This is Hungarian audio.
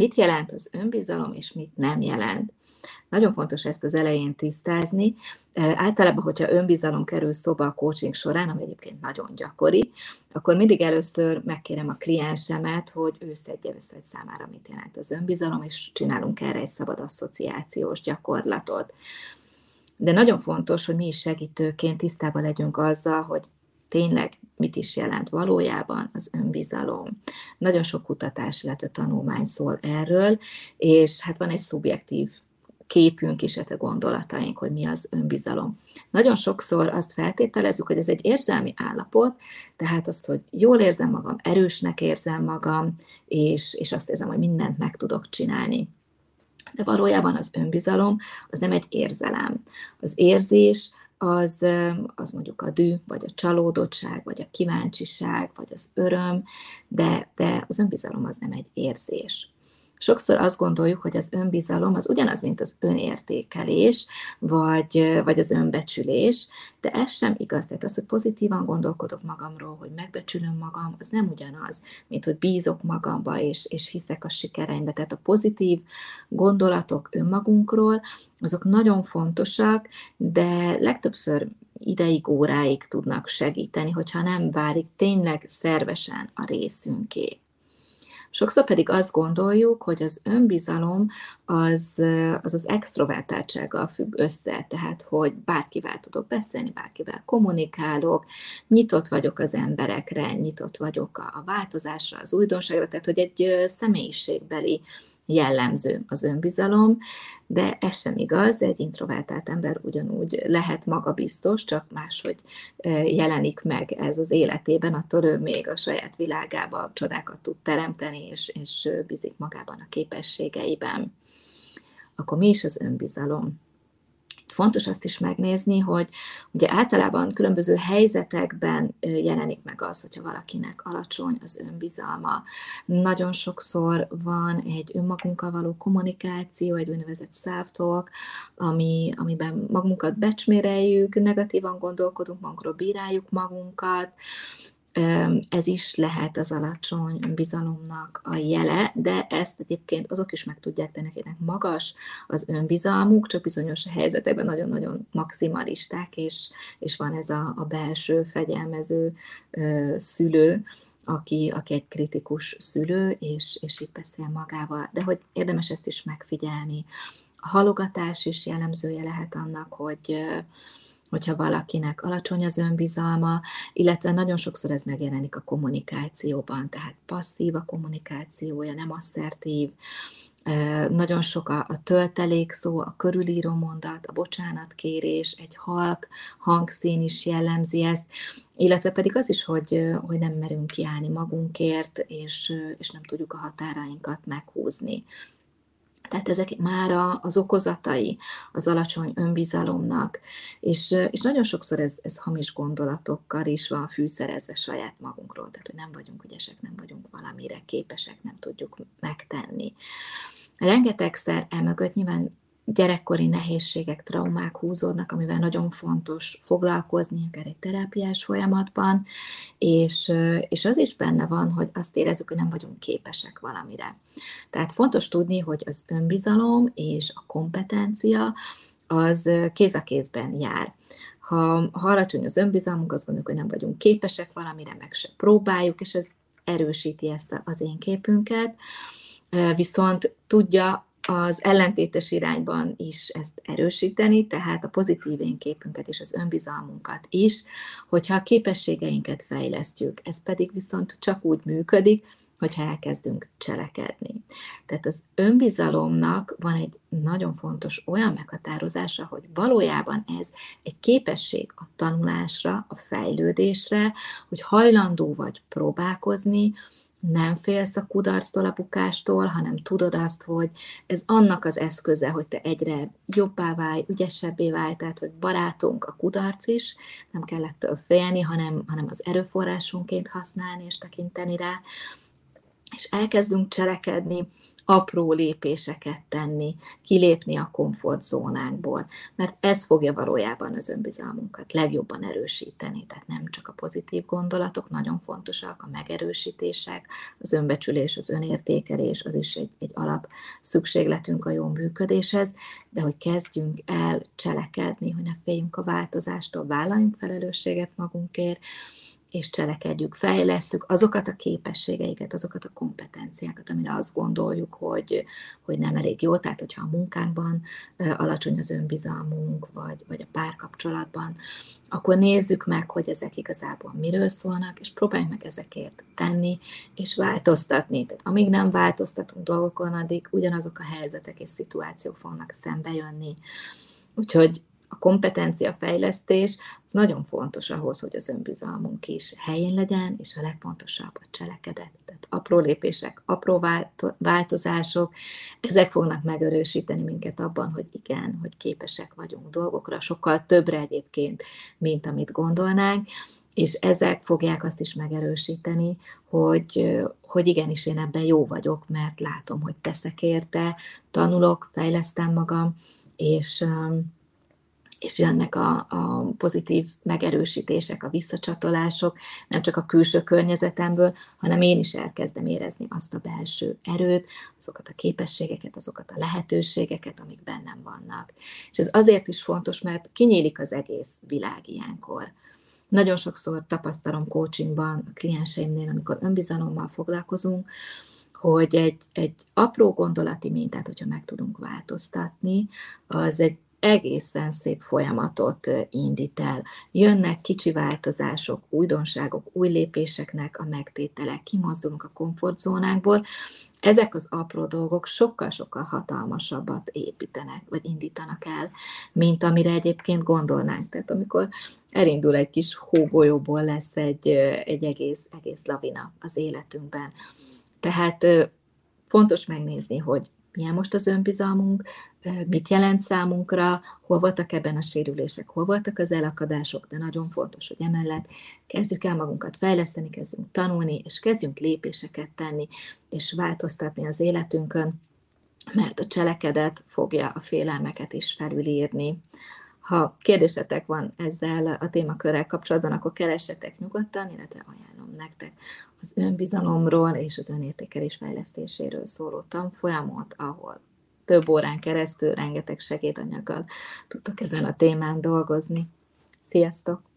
mit jelent az önbizalom, és mit nem jelent. Nagyon fontos ezt az elején tisztázni. Általában, hogyha önbizalom kerül szóba a coaching során, ami egyébként nagyon gyakori, akkor mindig először megkérem a kliensemet, hogy ő szedje össze, hogy számára mit jelent az önbizalom, és csinálunk erre egy szabad asszociációs gyakorlatot. De nagyon fontos, hogy mi is segítőként tisztában legyünk azzal, hogy tényleg mit is jelent valójában az önbizalom. Nagyon sok kutatás, illetve tanulmány szól erről, és hát van egy szubjektív képünk is, a gondolataink, hogy mi az önbizalom. Nagyon sokszor azt feltételezzük, hogy ez egy érzelmi állapot, tehát azt, hogy jól érzem magam, erősnek érzem magam, és, és azt érzem, hogy mindent meg tudok csinálni. De valójában az önbizalom az nem egy érzelem. Az érzés az, az mondjuk a dű, vagy a csalódottság, vagy a kíváncsiság, vagy az öröm, de, de az önbizalom az nem egy érzés. Sokszor azt gondoljuk, hogy az önbizalom az ugyanaz, mint az önértékelés, vagy, vagy az önbecsülés, de ez sem igaz. Tehát az, hogy pozitívan gondolkodok magamról, hogy megbecsülöm magam, az nem ugyanaz, mint hogy bízok magamba, és, és hiszek a sikereimbe. Tehát a pozitív gondolatok önmagunkról, azok nagyon fontosak, de legtöbbször ideig, óráig tudnak segíteni, hogyha nem válik tényleg szervesen a részünké. Sokszor pedig azt gondoljuk, hogy az önbizalom az az, az extrovertáltsággal függ össze, tehát hogy bárkivel tudok beszélni, bárkivel kommunikálok, nyitott vagyok az emberekre, nyitott vagyok a változásra, az újdonságra, tehát hogy egy személyiségbeli jellemző az önbizalom, de ez sem igaz, egy introvertált ember ugyanúgy lehet magabiztos, csak máshogy jelenik meg ez az életében, attól ő még a saját világába csodákat tud teremteni, és, és bízik magában a képességeiben. Akkor mi is az önbizalom? Fontos azt is megnézni, hogy ugye általában különböző helyzetekben jelenik meg az, hogyha valakinek alacsony az önbizalma. Nagyon sokszor van egy önmagunkkal való kommunikáció, egy úgynevezett self ami, amiben magunkat becsméreljük, negatívan gondolkodunk magunkról, bíráljuk magunkat, ez is lehet az alacsony bizalomnak a jele, de ezt egyébként azok is meg tudják tenni, akinek magas az önbizalmuk, csak bizonyos helyzetekben nagyon-nagyon maximalisták, és, és van ez a, a belső fegyelmező ö, szülő, aki, aki egy kritikus szülő, és, és így beszél magával. De hogy érdemes ezt is megfigyelni. A halogatás is jellemzője lehet annak, hogy hogyha valakinek alacsony az önbizalma, illetve nagyon sokszor ez megjelenik a kommunikációban, tehát passzív a kommunikációja, nem asszertív, nagyon sok a, a töltelék szó, a körülíró mondat, a bocsánatkérés, egy halk hangszín is jellemzi ezt, illetve pedig az is, hogy, hogy nem merünk kiállni magunkért, és, és nem tudjuk a határainkat meghúzni. Tehát ezek már az okozatai az alacsony önbizalomnak, és, és nagyon sokszor ez, ez hamis gondolatokkal is van fűszerezve saját magunkról, tehát hogy nem vagyunk ügyesek, nem vagyunk valamire képesek, nem tudjuk megtenni. Rengetegszer emögött nyilván gyerekkori nehézségek, traumák húzódnak, amivel nagyon fontos foglalkozni, akár egy terápiás folyamatban, és, és az is benne van, hogy azt érezzük, hogy nem vagyunk képesek valamire. Tehát fontos tudni, hogy az önbizalom és a kompetencia az kéz a kézben jár. Ha, ha alacsony az önbizalmunk, azt gondoljuk, hogy nem vagyunk képesek valamire, meg se próbáljuk, és ez erősíti ezt az én képünket. Viszont tudja az ellentétes irányban is ezt erősíteni, tehát a pozitív énképünket és az önbizalmunkat is, hogyha a képességeinket fejlesztjük, ez pedig viszont csak úgy működik, hogyha elkezdünk cselekedni. Tehát az önbizalomnak van egy nagyon fontos olyan meghatározása, hogy valójában ez egy képesség a tanulásra, a fejlődésre, hogy hajlandó vagy próbálkozni, nem félsz a kudarctól, a bukástól, hanem tudod azt, hogy ez annak az eszköze, hogy te egyre jobbá válj, ügyesebbé válj, tehát hogy barátunk a kudarc is, nem kell félni, hanem, hanem az erőforrásunként használni és tekinteni rá, és elkezdünk cselekedni, apró lépéseket tenni, kilépni a komfortzónánkból, mert ez fogja valójában az önbizalmunkat legjobban erősíteni, tehát nem csak a pozitív gondolatok, nagyon fontosak, a megerősítések, az önbecsülés, az önértékelés, az is egy, egy alap szükségletünk a jó működéshez, de hogy kezdjünk el cselekedni, hogy ne féljünk a változástól, vállaljunk felelősséget magunkért, és cselekedjük, fejlesszük azokat a képességeiket, azokat a kompetenciákat, amire azt gondoljuk, hogy, hogy nem elég jó. Tehát, hogyha a munkánkban alacsony az önbizalmunk, vagy, vagy a párkapcsolatban, akkor nézzük meg, hogy ezek igazából miről szólnak, és próbáljuk meg ezekért tenni, és változtatni. Tehát amíg nem változtatunk dolgokon, addig ugyanazok a helyzetek és szituációk fognak szembe jönni. Úgyhogy a kompetencia fejlesztés az nagyon fontos ahhoz, hogy az önbizalmunk is helyén legyen, és a legfontosabb a cselekedet. Tehát apró lépések, apró változások, ezek fognak megerősíteni minket abban, hogy igen, hogy képesek vagyunk dolgokra, sokkal többre egyébként, mint amit gondolnánk, és ezek fogják azt is megerősíteni, hogy, hogy igenis én ebben jó vagyok, mert látom, hogy teszek érte, tanulok, fejlesztem magam, és, és jönnek a, a pozitív megerősítések, a visszacsatolások, nem csak a külső környezetemből, hanem én is elkezdem érezni azt a belső erőt, azokat a képességeket, azokat a lehetőségeket, amik bennem vannak. És ez azért is fontos, mert kinyílik az egész világ ilyenkor. Nagyon sokszor tapasztalom coachingban a klienseimnél, amikor önbizalommal foglalkozunk, hogy egy, egy apró gondolati mintát, hogyha meg tudunk változtatni, az egy egészen szép folyamatot indít el. Jönnek kicsi változások, újdonságok, új lépéseknek a megtétele, kimozdulunk a komfortzónánkból, ezek az apró dolgok sokkal-sokkal hatalmasabbat építenek, vagy indítanak el, mint amire egyébként gondolnánk. Tehát amikor elindul egy kis hógolyóból lesz egy, egy egész, egész lavina az életünkben. Tehát fontos megnézni, hogy milyen most az önbizalmunk, mit jelent számunkra, hol voltak ebben a sérülések, hol voltak az elakadások, de nagyon fontos, hogy emellett kezdjük el magunkat fejleszteni, kezdjünk tanulni, és kezdjünk lépéseket tenni, és változtatni az életünkön, mert a cselekedet fogja a félelmeket is felülírni. Ha kérdésetek van ezzel a témakörrel kapcsolatban, akkor keresetek nyugodtan, illetve ajánlom nektek az önbizalomról és az önértékelés fejlesztéséről szóló tanfolyamot, ahol több órán keresztül rengeteg segédanyaggal tudtok ezen a témán dolgozni. Sziasztok!